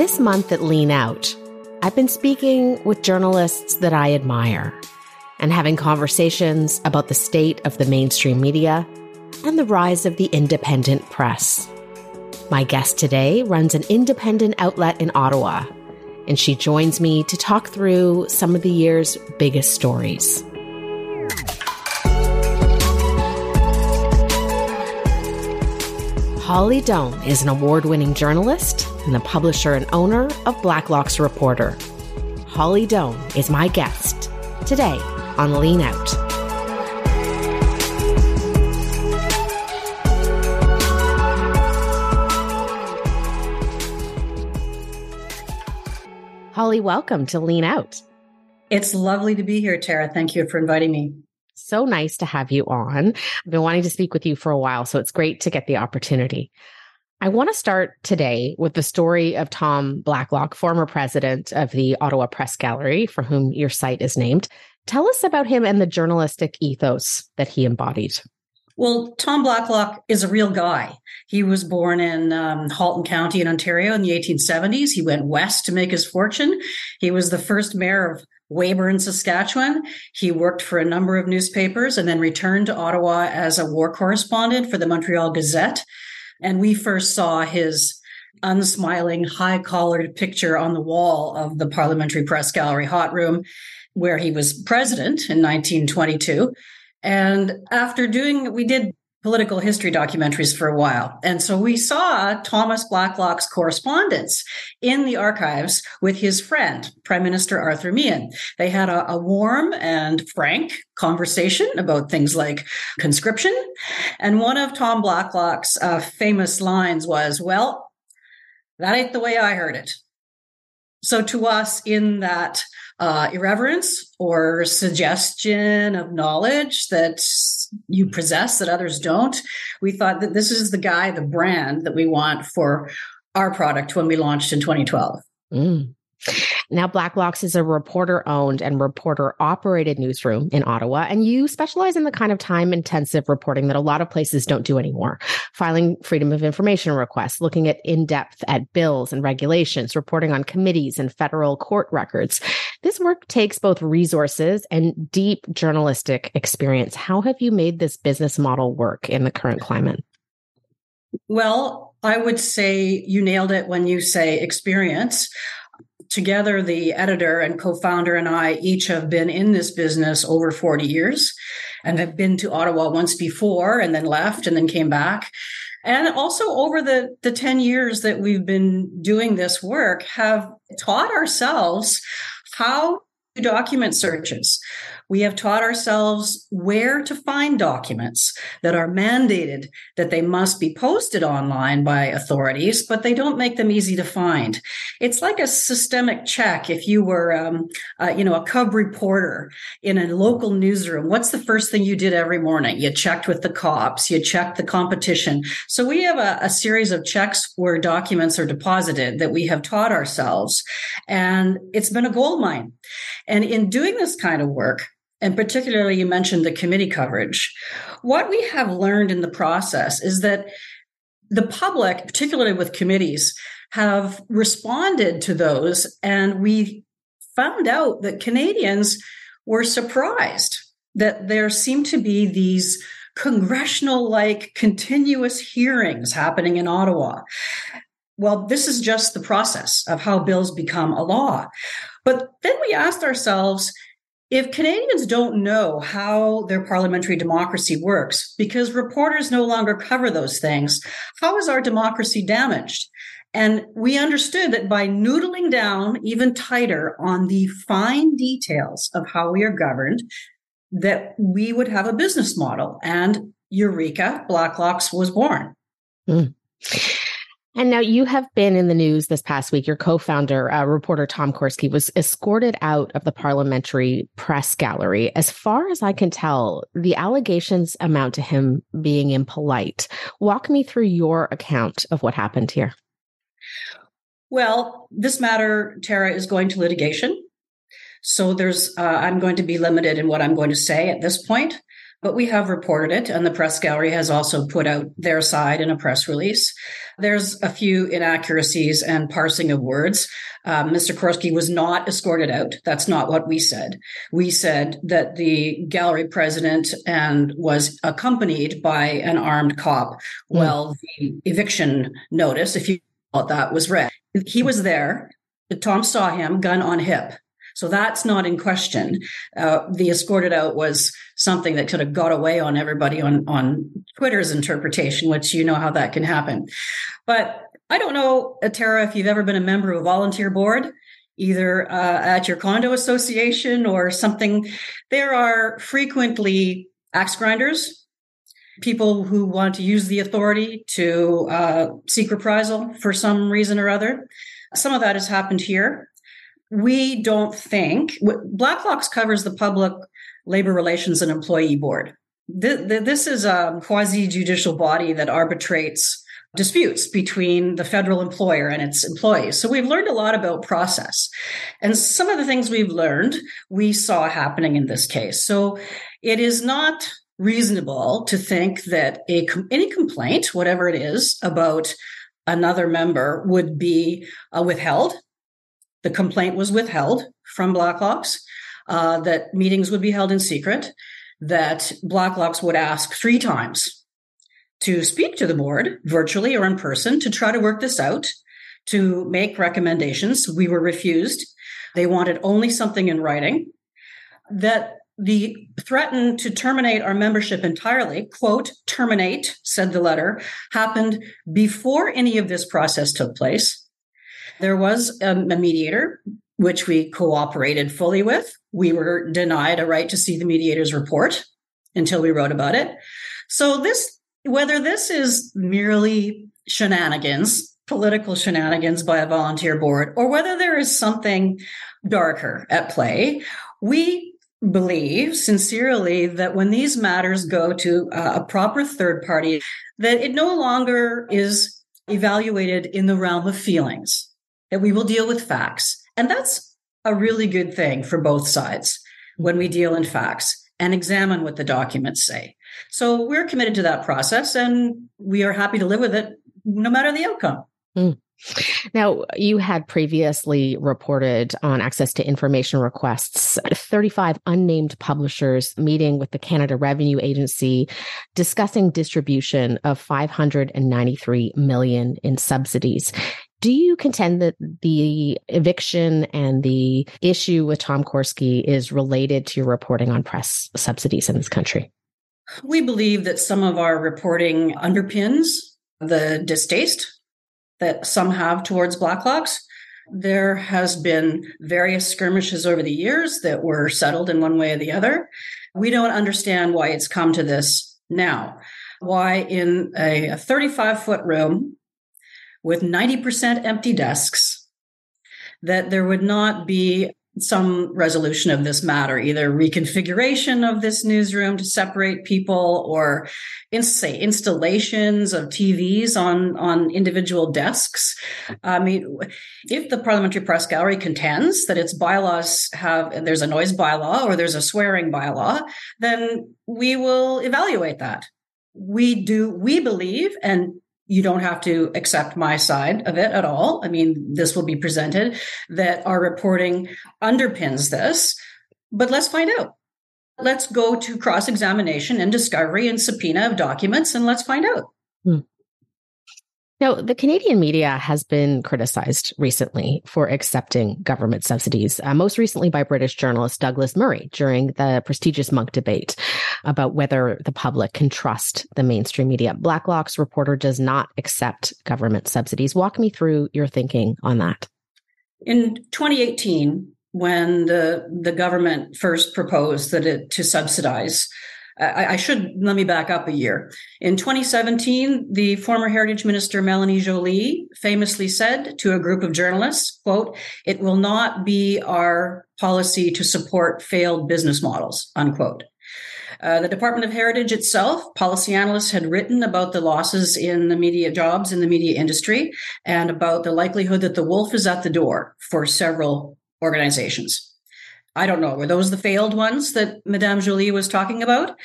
This month at Lean Out, I've been speaking with journalists that I admire and having conversations about the state of the mainstream media and the rise of the independent press. My guest today runs an independent outlet in Ottawa, and she joins me to talk through some of the year's biggest stories. Holly Doan is an award winning journalist and the publisher and owner of Blacklock's Reporter. Holly Doan is my guest today on Lean Out. Holly, welcome to Lean Out. It's lovely to be here, Tara. Thank you for inviting me. So nice to have you on. I've been wanting to speak with you for a while, so it's great to get the opportunity. I want to start today with the story of Tom Blacklock, former president of the Ottawa Press Gallery, for whom your site is named. Tell us about him and the journalistic ethos that he embodied. Well, Tom Blacklock is a real guy. He was born in um, Halton County in Ontario in the 1870s. He went west to make his fortune. He was the first mayor of Weyburn, Saskatchewan. He worked for a number of newspapers and then returned to Ottawa as a war correspondent for the Montreal Gazette. And we first saw his unsmiling, high collared picture on the wall of the Parliamentary Press Gallery hot room, where he was president in 1922. And after doing, we did political history documentaries for a while. And so we saw Thomas Blacklock's correspondence in the archives with his friend, Prime Minister Arthur Meighen. They had a, a, warm and frank conversation about things like conscription. And one of Tom Blacklock's uh, famous lines was, well, that ain't the way I heard it. So to us in that uh, irreverence or suggestion of knowledge that you possess that others don't. We thought that this is the guy, the brand that we want for our product when we launched in 2012. Mm. Now, Blacklocks is a reporter owned and reporter operated newsroom in Ottawa, and you specialize in the kind of time intensive reporting that a lot of places don't do anymore. Filing freedom of information requests, looking at in depth at bills and regulations, reporting on committees and federal court records. This work takes both resources and deep journalistic experience. How have you made this business model work in the current climate? Well, I would say you nailed it when you say experience together, the editor and co founder and I each have been in this business over 40 years and have been to Ottawa once before and then left and then came back. And also over the, the 10 years that we've been doing this work have taught ourselves how to document searches. We have taught ourselves where to find documents that are mandated that they must be posted online by authorities, but they don't make them easy to find. It's like a systemic check. If you were, um, uh, you know, a cub reporter in a local newsroom, what's the first thing you did every morning? You checked with the cops, you checked the competition. So we have a, a series of checks where documents are deposited that we have taught ourselves, and it's been a gold mine. And in doing this kind of work, and particularly you mentioned the committee coverage. What we have learned in the process is that the public, particularly with committees, have responded to those. And we found out that Canadians were surprised that there seemed to be these congressional like continuous hearings happening in Ottawa. Well, this is just the process of how bills become a law. But then we asked ourselves, if Canadians don't know how their parliamentary democracy works, because reporters no longer cover those things, how is our democracy damaged? And we understood that by noodling down even tighter on the fine details of how we are governed, that we would have a business model. And Eureka, Blacklocks was born. Mm. And now you have been in the news this past week. Your co-founder, uh, reporter Tom Korski, was escorted out of the parliamentary press gallery. As far as I can tell, the allegations amount to him being impolite. Walk me through your account of what happened here. Well, this matter, Tara, is going to litigation. So there's, uh, I'm going to be limited in what I'm going to say at this point. But we have reported it, and the press gallery has also put out their side in a press release. There's a few inaccuracies and parsing of words. Um, Mr. Korski was not escorted out. That's not what we said. We said that the gallery president and was accompanied by an armed cop mm. while the eviction notice, if you thought that was read. He was there. Tom saw him, gun on hip. So that's not in question. Uh, the escorted out was something that could have got away on everybody on, on Twitter's interpretation, which you know how that can happen. But I don't know, Tara, if you've ever been a member of a volunteer board, either uh, at your condo association or something. There are frequently axe grinders, people who want to use the authority to uh, seek reprisal for some reason or other. Some of that has happened here we don't think Blacklocks covers the public labor relations and employee board. This is a quasi judicial body that arbitrates disputes between the federal employer and its employees. So we've learned a lot about process. And some of the things we've learned, we saw happening in this case. So it is not reasonable to think that a, any complaint, whatever it is, about another member would be uh, withheld the complaint was withheld from Blacklocks, uh, that meetings would be held in secret, that Blacklocks would ask three times to speak to the board virtually or in person to try to work this out, to make recommendations. We were refused. They wanted only something in writing. That the threatened to terminate our membership entirely, quote, terminate, said the letter, happened before any of this process took place. There was a, a mediator, which we cooperated fully with. We were denied a right to see the mediator's report until we wrote about it. So this, whether this is merely shenanigans, political shenanigans by a volunteer board, or whether there is something darker at play, we believe sincerely that when these matters go to uh, a proper third party, that it no longer is evaluated in the realm of feelings that we will deal with facts. And that's a really good thing for both sides when we deal in facts and examine what the documents say. So we're committed to that process and we are happy to live with it no matter the outcome. Mm. Now, you had previously reported on access to information requests, 35 unnamed publishers meeting with the Canada Revenue Agency discussing distribution of 593 million in subsidies. Do you contend that the eviction and the issue with Tom Korski is related to your reporting on press subsidies in this country? We believe that some of our reporting underpins the distaste that some have towards Blacklocks. There has been various skirmishes over the years that were settled in one way or the other. We don't understand why it's come to this now. Why in a 35 foot room with 90% empty desks, that there would not be some resolution of this matter, either reconfiguration of this newsroom to separate people or say installations of TVs on, on individual desks. I mean, if the parliamentary press gallery contends that its bylaws have, there's a noise bylaw or there's a swearing bylaw, then we will evaluate that. We do, we believe, and you don't have to accept my side of it at all. I mean, this will be presented that our reporting underpins this, but let's find out. Let's go to cross examination and discovery and subpoena of documents and let's find out. Hmm. Now, the Canadian media has been criticized recently for accepting government subsidies, uh, most recently by British journalist Douglas Murray during the prestigious Munk debate about whether the public can trust the mainstream media. Blacklock's reporter does not accept government subsidies. Walk me through your thinking on that. In 2018, when the, the government first proposed that it to subsidize I, I, should let me back up a year. In 2017, the former Heritage Minister Melanie Joly famously said to a group of journalists, quote, it will not be our policy to support failed business models, unquote. Uh, the Department of Heritage itself, policy analysts had written about the losses in the media jobs in the media industry and about the likelihood that the wolf is at the door for several organizations. I don't know. Were those the failed ones that Madame Joly was talking about?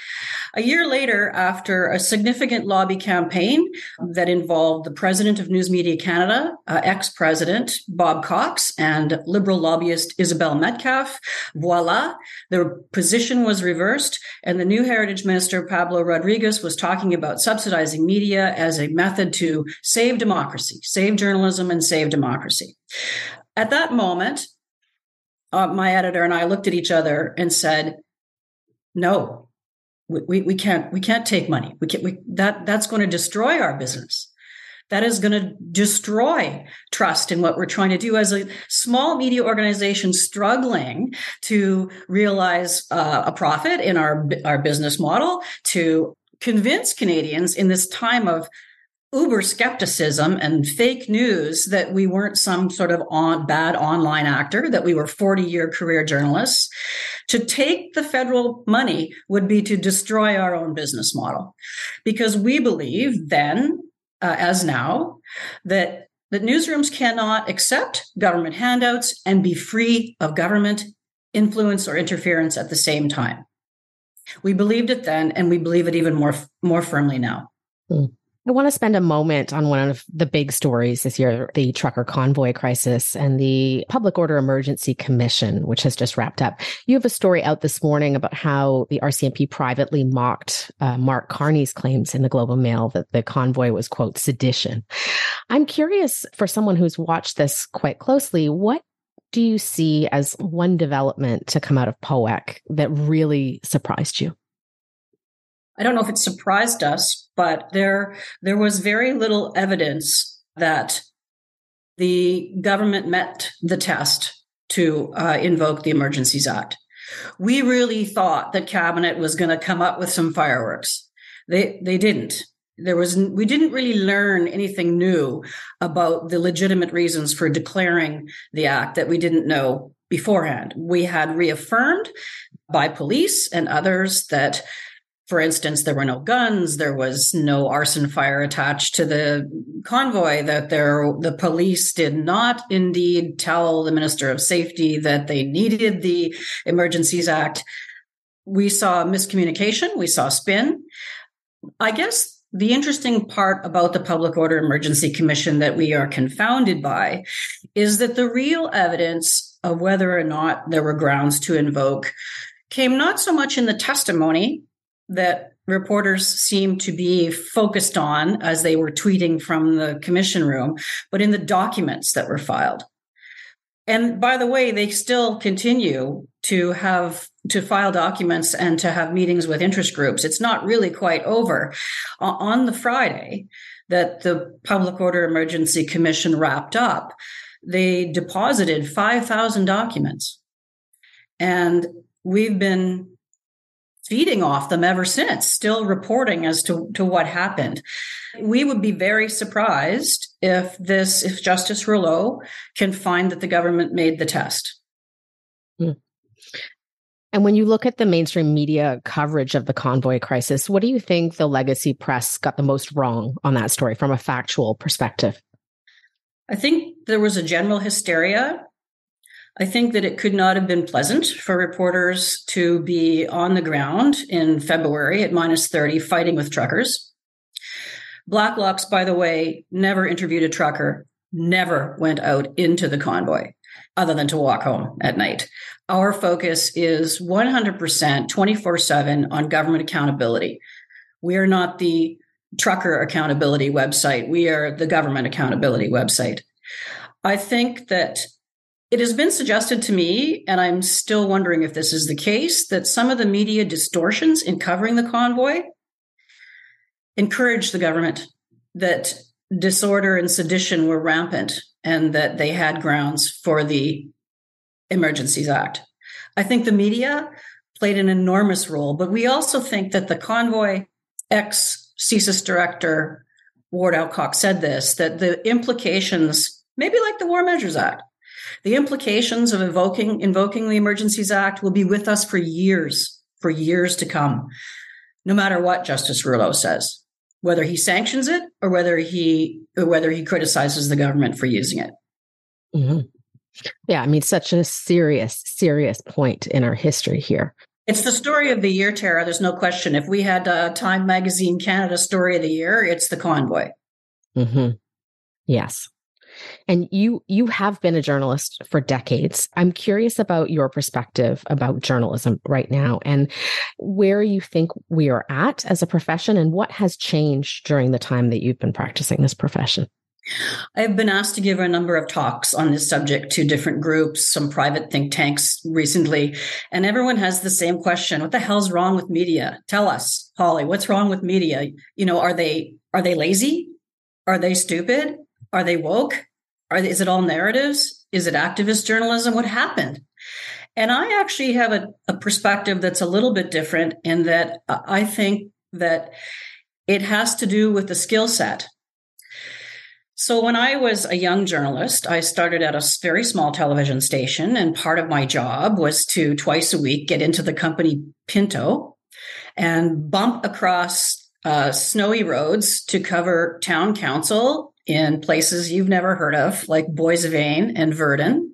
A year later, after a significant lobby campaign that involved the president of News Media Canada, uh, ex president Bob Cox, and liberal lobbyist Isabelle Metcalfe, voila, the position was reversed. And the new heritage minister, Pablo Rodriguez, was talking about subsidizing media as a method to save democracy, save journalism, and save democracy. At that moment, uh, my editor and I looked at each other and said, "No, we, we, we can't we can't take money. We can't we, that that's going to destroy our business. That is going to destroy trust in what we're trying to do as a small media organization struggling to realize uh, a profit in our our business model to convince Canadians in this time of uber skepticism and fake news that we weren't some sort of on, bad online actor, that we were 40 year career journalists. To take the federal money would be to destroy our own business model because we believe then, uh, as now, that that newsrooms cannot accept government handouts and be free of government influence or interference at the same time. We believed it then, and we believe it even more more firmly now. Mm. I want to spend a moment on one of the big stories this year, the trucker convoy crisis and the Public Order Emergency Commission, which has just wrapped up. You have a story out this morning about how the RCMP privately mocked uh, Mark Carney's claims in the Globe and Mail that the convoy was, quote, sedition. I'm curious for someone who's watched this quite closely, what do you see as one development to come out of POEC that really surprised you? I don't know if it surprised us, but there there was very little evidence that the government met the test to uh, invoke the Emergencies Act. We really thought that cabinet was going to come up with some fireworks. They they didn't. There was we didn't really learn anything new about the legitimate reasons for declaring the act that we didn't know beforehand. We had reaffirmed by police and others that for instance, there were no guns, there was no arson fire attached to the convoy, that there the police did not indeed tell the Minister of Safety that they needed the Emergencies Act. We saw miscommunication, we saw spin. I guess the interesting part about the Public Order Emergency Commission that we are confounded by is that the real evidence of whether or not there were grounds to invoke came not so much in the testimony that reporters seemed to be focused on as they were tweeting from the commission room, but in the documents that were filed. And by the way, they still continue to have to file documents and to have meetings with interest groups. It's not really quite over. On the Friday that the Public Order Emergency Commission wrapped up, they deposited 5,000 documents. And we've been feeding off them ever since, still reporting as to, to what happened. We would be very surprised if this, if Justice Rouleau can find that the government made the test. Hmm. And when you look at the mainstream media coverage of the convoy crisis, what do you think the legacy press got the most wrong on that story from a factual perspective? I think there was a general hysteria I think that it could not have been pleasant for reporters to be on the ground in February at minus 30 fighting with truckers. Blacklocks, by the way, never interviewed a trucker, never went out into the convoy other than to walk home at night. Our focus is 100% 24 7 on government accountability. We are not the trucker accountability website, we are the government accountability website. I think that it has been suggested to me, and I'm still wondering if this is the case, that some of the media distortions in covering the convoy encouraged the government that disorder and sedition were rampant and that they had grounds for the Emergencies Act. I think the media played an enormous role, but we also think that the convoy ex CSIS director Ward Elcock said this that the implications, maybe like the War Measures Act, the implications of invoking invoking the Emergencies Act will be with us for years, for years to come, no matter what Justice Rouleau says, whether he sanctions it or whether he or whether he criticizes the government for using it. Mm-hmm. Yeah, I mean, such a serious, serious point in our history here. It's the story of the year, Tara. There's no question. If we had a Time Magazine Canada Story of the Year, it's the convoy. Mm-hmm. Yes. And you you have been a journalist for decades. I'm curious about your perspective about journalism right now and where you think we are at as a profession and what has changed during the time that you've been practicing this profession. I've been asked to give a number of talks on this subject to different groups, some private think tanks recently, and everyone has the same question. What the hell's wrong with media? Tell us, Holly, what's wrong with media? You know, are they are they lazy? Are they stupid? Are they woke? Are they, is it all narratives? Is it activist journalism? What happened? And I actually have a, a perspective that's a little bit different in that I think that it has to do with the skill set so, when I was a young journalist, I started at a very small television station, and part of my job was to twice a week get into the company Pinto and bump across uh, snowy roads to cover town council in places you've never heard of, like Boissevain and Virden.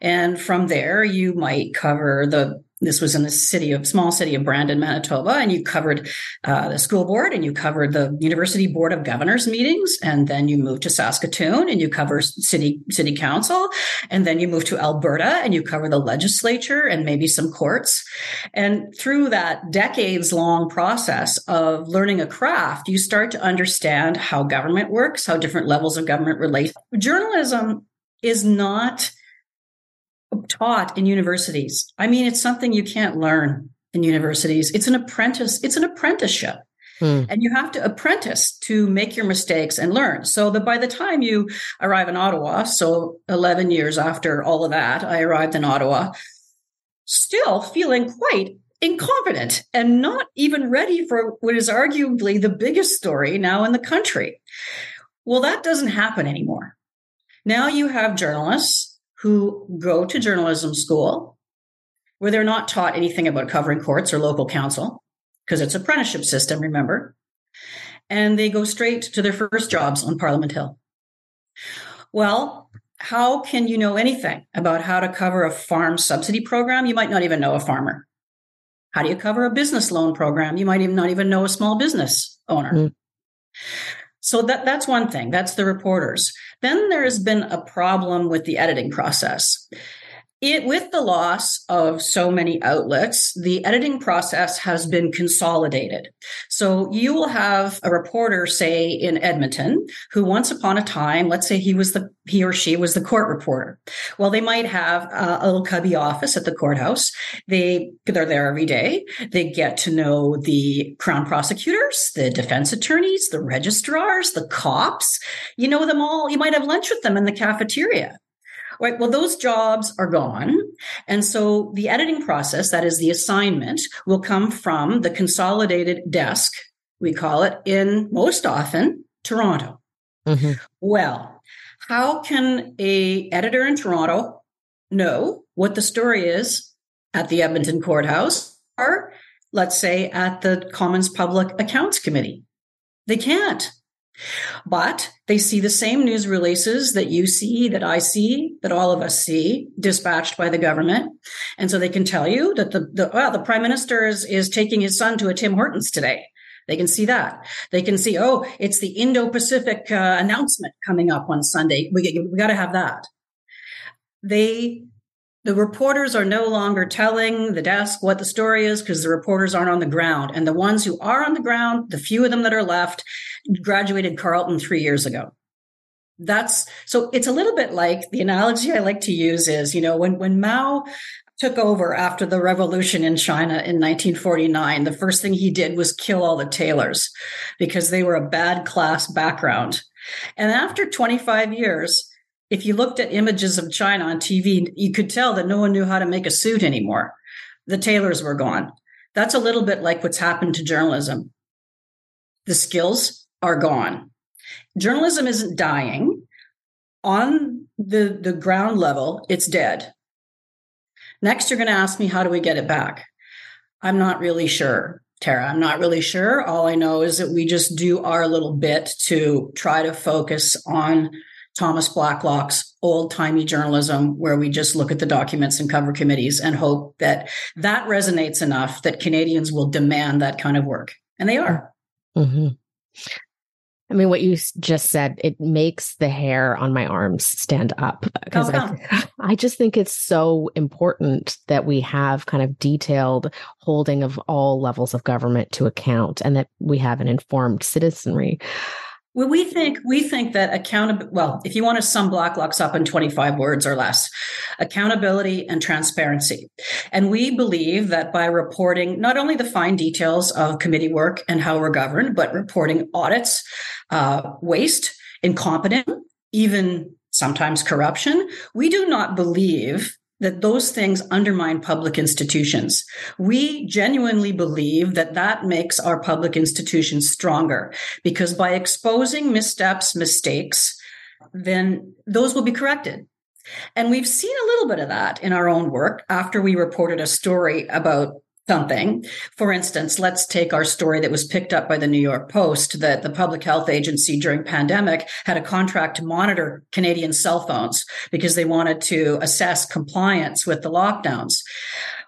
And from there, you might cover the this was in the city of small city of Brandon, Manitoba, and you covered uh, the school board and you covered the university board of governors meetings, and then you moved to Saskatoon and you cover city city council, and then you move to Alberta and you cover the legislature and maybe some courts, and through that decades long process of learning a craft, you start to understand how government works, how different levels of government relate. Journalism is not taught in universities. I mean, it's something you can't learn in universities. It's an apprentice, it's an apprenticeship. Hmm. And you have to apprentice to make your mistakes and learn. So that by the time you arrive in Ottawa, so 11 years after all of that, I arrived in Ottawa, still feeling quite incompetent and not even ready for what is arguably the biggest story now in the country. Well, that doesn't happen anymore. Now you have journalists who go to journalism school where they're not taught anything about covering courts or local council because it's apprenticeship system, remember? And they go straight to their first jobs on Parliament Hill. Well, how can you know anything about how to cover a farm subsidy program? You might not even know a farmer. How do you cover a business loan program? You might even not even know a small business owner. Mm. So that that's one thing. That's the reporters. Then there has been a problem with the editing process. It, with the loss of so many outlets, the editing process has been consolidated. So you will have a reporter, say in Edmonton, who once upon a time, let's say he was the he or she was the court reporter. Well, they might have a, a little cubby office at the courthouse. They they're there every day. They get to know the crown prosecutors, the defense attorneys, the registrars, the cops. You know them all. You might have lunch with them in the cafeteria. Right. Well, those jobs are gone. And so the editing process, that is the assignment, will come from the consolidated desk, we call it, in most often Toronto. Mm-hmm. Well, how can a editor in Toronto know what the story is at the Edmonton courthouse or let's say at the Commons Public Accounts Committee? They can't. But they see the same news releases that you see, that I see, that all of us see, dispatched by the government. And so they can tell you that the, the well, the prime minister is, is taking his son to a Tim Hortons today. They can see that. They can see, oh, it's the Indo-Pacific uh, announcement coming up on Sunday. We, we got to have that. They the reporters are no longer telling the desk what the story is because the reporters aren't on the ground. And the ones who are on the ground, the few of them that are left, graduated Carleton three years ago. That's so it's a little bit like the analogy I like to use is, you know, when, when Mao took over after the revolution in China in 1949, the first thing he did was kill all the tailors because they were a bad class background. And after 25 years, if you looked at images of China on TV, you could tell that no one knew how to make a suit anymore. The tailors were gone. That's a little bit like what's happened to journalism. The skills are gone. Journalism isn't dying. On the, the ground level, it's dead. Next, you're going to ask me, how do we get it back? I'm not really sure, Tara. I'm not really sure. All I know is that we just do our little bit to try to focus on Thomas Blacklock's old timey journalism, where we just look at the documents and cover committees and hope that that resonates enough that Canadians will demand that kind of work. And they are. Mm-hmm. I mean, what you just said, it makes the hair on my arms stand up because I, I just think it's so important that we have kind of detailed holding of all levels of government to account and that we have an informed citizenry. Well, we think we think that accountability. Well, if you want to sum Blacklocks up in twenty five words or less, accountability and transparency, and we believe that by reporting not only the fine details of committee work and how we're governed, but reporting audits, uh, waste, incompetence, even sometimes corruption, we do not believe that those things undermine public institutions. We genuinely believe that that makes our public institutions stronger because by exposing missteps, mistakes, then those will be corrected. And we've seen a little bit of that in our own work after we reported a story about something. For instance, let's take our story that was picked up by the New York Post that the public health agency during pandemic had a contract to monitor Canadian cell phones because they wanted to assess compliance with the lockdowns.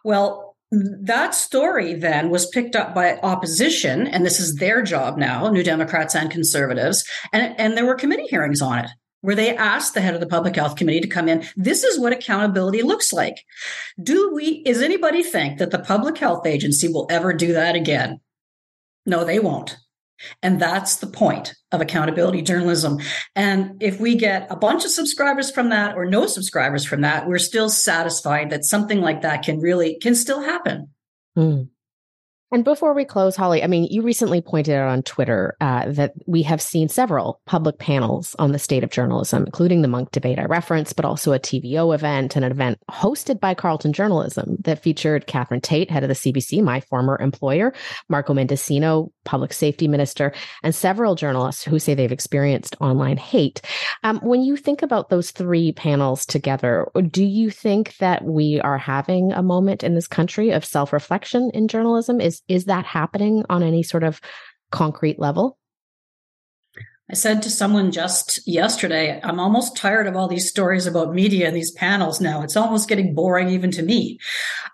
Well, that story then was picked up by opposition, and this is their job now, New Democrats and conservatives, and, and there were committee hearings on it where they asked the head of the public health committee to come in. This is what accountability looks like. Do we, is anybody think that the public health agency will ever do that again? No, they won't. And that's the point of accountability journalism. And if we get a bunch of subscribers from that or no subscribers from that, we're still satisfied that something like that can really, can still happen. Mm. And before we close, Holly, I mean, you recently pointed out on Twitter uh, that we have seen several public panels on the state of journalism, including the Munk debate I referenced, but also a TVO event and an event hosted by Carleton Journalism that featured Catherine Tait, head of the CBC, my former employer, Marco Mendicino, public safety minister, and several journalists who say they've experienced online hate. Um, when you think about those three panels together, do you think that we are having a moment in this country of self reflection in journalism? Is is that happening on any sort of concrete level? I said to someone just yesterday, I'm almost tired of all these stories about media and these panels now. It's almost getting boring even to me.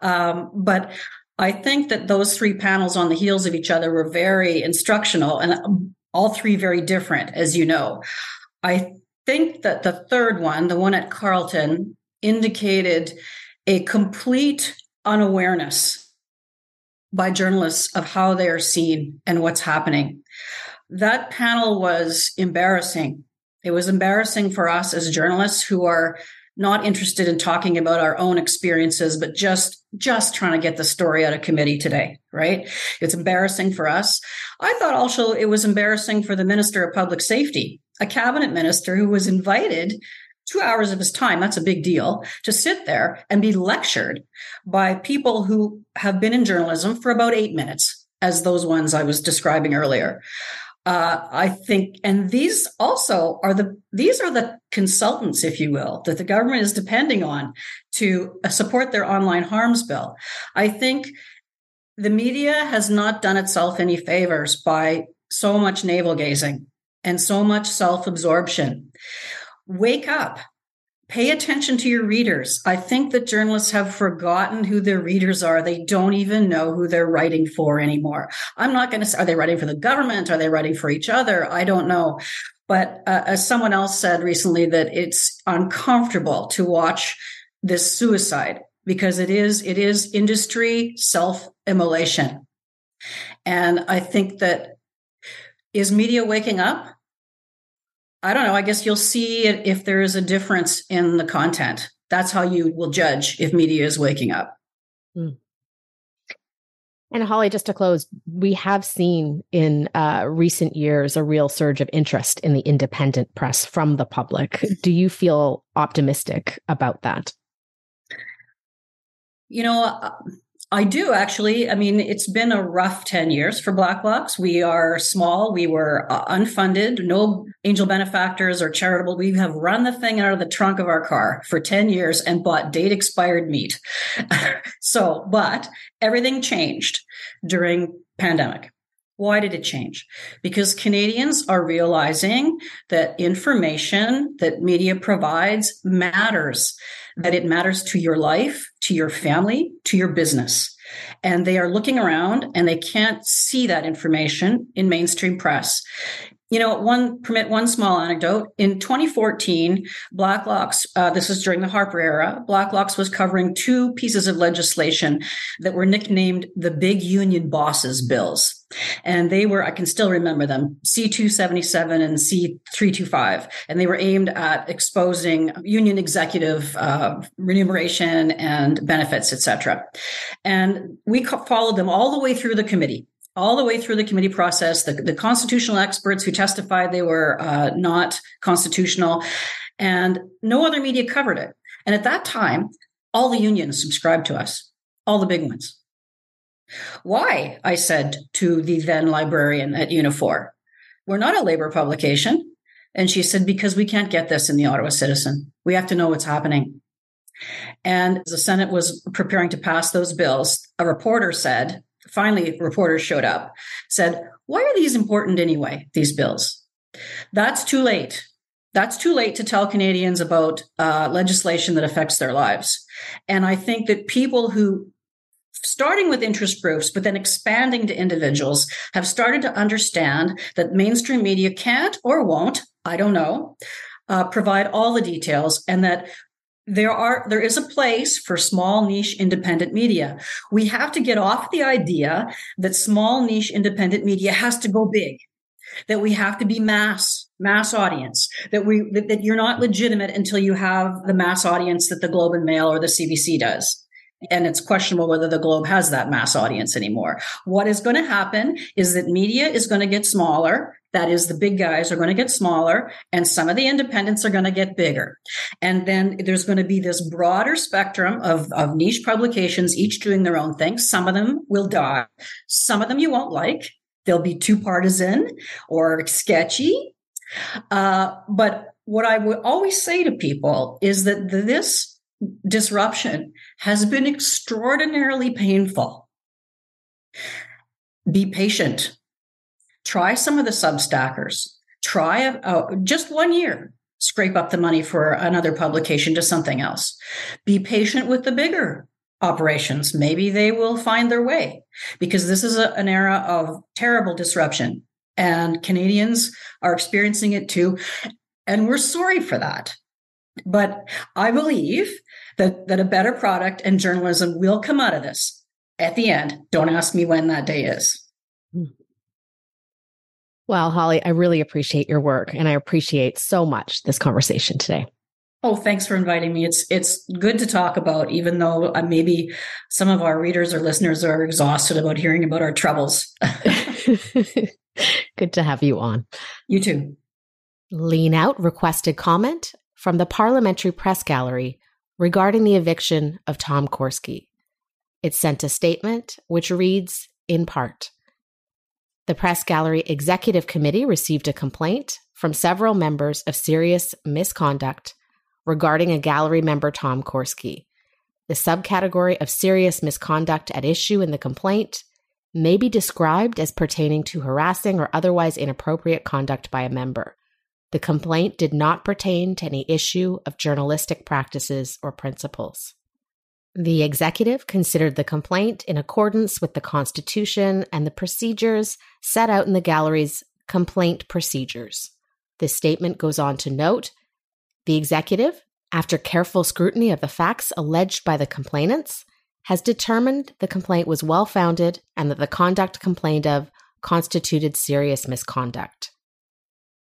Um, but I think that those three panels on the heels of each other were very instructional and all three very different, as you know. I think that the third one, the one at Carleton, indicated a complete unawareness by journalists of how they are seen and what's happening. That panel was embarrassing. It was embarrassing for us as journalists who are not interested in talking about our own experiences, but just just trying to get the story out of committee today, right? It's embarrassing for us. I thought also it was embarrassing for the Minister of Public Safety, a cabinet minister who was invited two hours of his time, that's a big deal, to sit there and be lectured by people who have been in journalism for about eight minutes, as those ones I was describing earlier. Uh, I think, and these also are the these are the consultants, if you will, that the government is depending on to support their online harms bill. I think the media has not done itself any favors by so much navel gazing and so much self absorption wake up pay attention to your readers. I think that journalists have forgotten who their readers are. They don't even know who they're writing for anymore. I'm not going to are they writing for the government? Are they writing for each other? I don't know. But uh, as someone else said recently, that it's uncomfortable to watch this suicide because it is, it is industry self immolation. And I think that is media waking up? I don't know. I guess you'll see if there is a difference in the content. That's how you will judge if media is waking up. Mm. And Holly, just to close, we have seen in uh, recent years a real surge of interest in the independent press from the public. Do you feel optimistic about that? You know, I do actually. I mean, it's been a rough 10 years for Blacklocks. We are small. We were uh, unfunded, no angel benefactors or charitable. We have run the thing out of the trunk of our car for 10 years and bought date expired meat. so, but everything changed during pandemic. Why did it change? Because Canadians are realizing that information that media provides matters, that it matters to your life, to your family, to your business. And they are looking around and they can't see that information in mainstream press you know, one permit one small anecdote. In 2014, Blacklock's, uh, this was during the Harper era, Blacklock's was covering two pieces of legislation that were nicknamed the Big Union Bosses Bills. And they were, I can still remember them, C277 and C325. And they were aimed at exposing union executive uh, remuneration and benefits, etc. And we followed them all the way through the committee all the way through the committee process, the, the constitutional experts who testified they were uh, not constitutional, and no other media covered it. And at that time, all the unions subscribed to us, all the big ones. Why? I said to the then librarian at Unifor. We're not a labor publication. And she said, because we can't get this in the Ottawa Citizen. We have to know what's happening. And the Senate was preparing to pass those bills. A reporter said, finally reporters showed up, said, Why are these important anyway, these bills? That's too late. That's too late to tell Canadians about uh, legislation that affects their lives. And I think that people who, starting with interest groups, but then expanding to individuals, have started to understand that mainstream media can't or won't, I don't know, uh, provide all the details and that there are there is a place for small niche independent media. We have to get off the idea that small niche independent media has to go big that we have to be mass mass audience that we that, that you're not legitimate until you have the mass audience that the globe and mail or the cbc does. And it's questionable whether the globe has that mass audience anymore. What is going to happen is that media is going to get smaller that is, the big guys are going to get smaller and some of the independents are going to get bigger. And then there's going to be this broader spectrum of, of niche publications, each doing their own thing. Some of them will die. Some of them you won't like. They'll be too partisan or sketchy. Uh, but what I would always say to people is that this disruption has been extraordinarily painful. Be patient try some of the substackers. Try a, a, just one year scrape up the money for another publication to something else. Be patient with the bigger operations. Maybe they will find their way because this is a, an era of terrible disruption and canadians are experiencing it too and we're sorry for that. But i believe that that a better product and journalism will come out of this. At the end don't ask me when that day is well, Holly, I really appreciate your work and I appreciate so much this conversation today. Oh, thanks for inviting me. It's it's good to talk about, even though uh, maybe some of our readers or listeners are exhausted about hearing about our troubles. good to have you on. You too. Lean Out requested comment from the Parliamentary Press Gallery regarding the eviction of Tom Korski. It sent a statement which reads in part the Press Gallery Executive Committee received a complaint from several members of serious misconduct regarding a gallery member, Tom Korski. The subcategory of serious misconduct at issue in the complaint may be described as pertaining to harassing or otherwise inappropriate conduct by a member. The complaint did not pertain to any issue of journalistic practices or principles. The executive considered the complaint in accordance with the Constitution and the procedures set out in the gallery's complaint procedures. This statement goes on to note the executive, after careful scrutiny of the facts alleged by the complainants, has determined the complaint was well founded and that the conduct complained of constituted serious misconduct.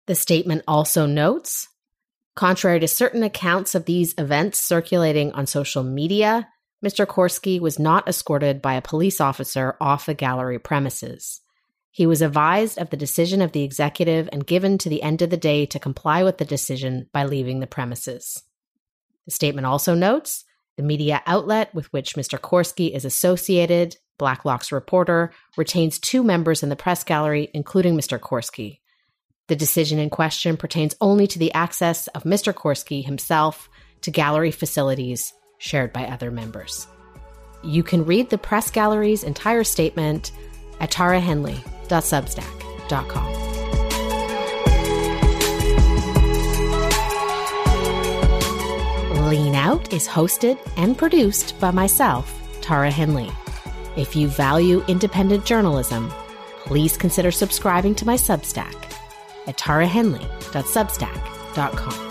The statement also notes Contrary to certain accounts of these events circulating on social media, Mr. Korski was not escorted by a police officer off the gallery premises. He was advised of the decision of the executive and given to the end of the day to comply with the decision by leaving the premises. The statement also notes the media outlet with which Mr. Korski is associated, Blacklock's reporter, retains two members in the press gallery, including Mr. Korski. The decision in question pertains only to the access of Mr. Korski himself to gallery facilities shared by other members. You can read the press gallery's entire statement at Tara Henley Lean Out is hosted and produced by myself, Tara Henley. If you value independent journalism, please consider subscribing to my Substack at tarahenley.substack.com.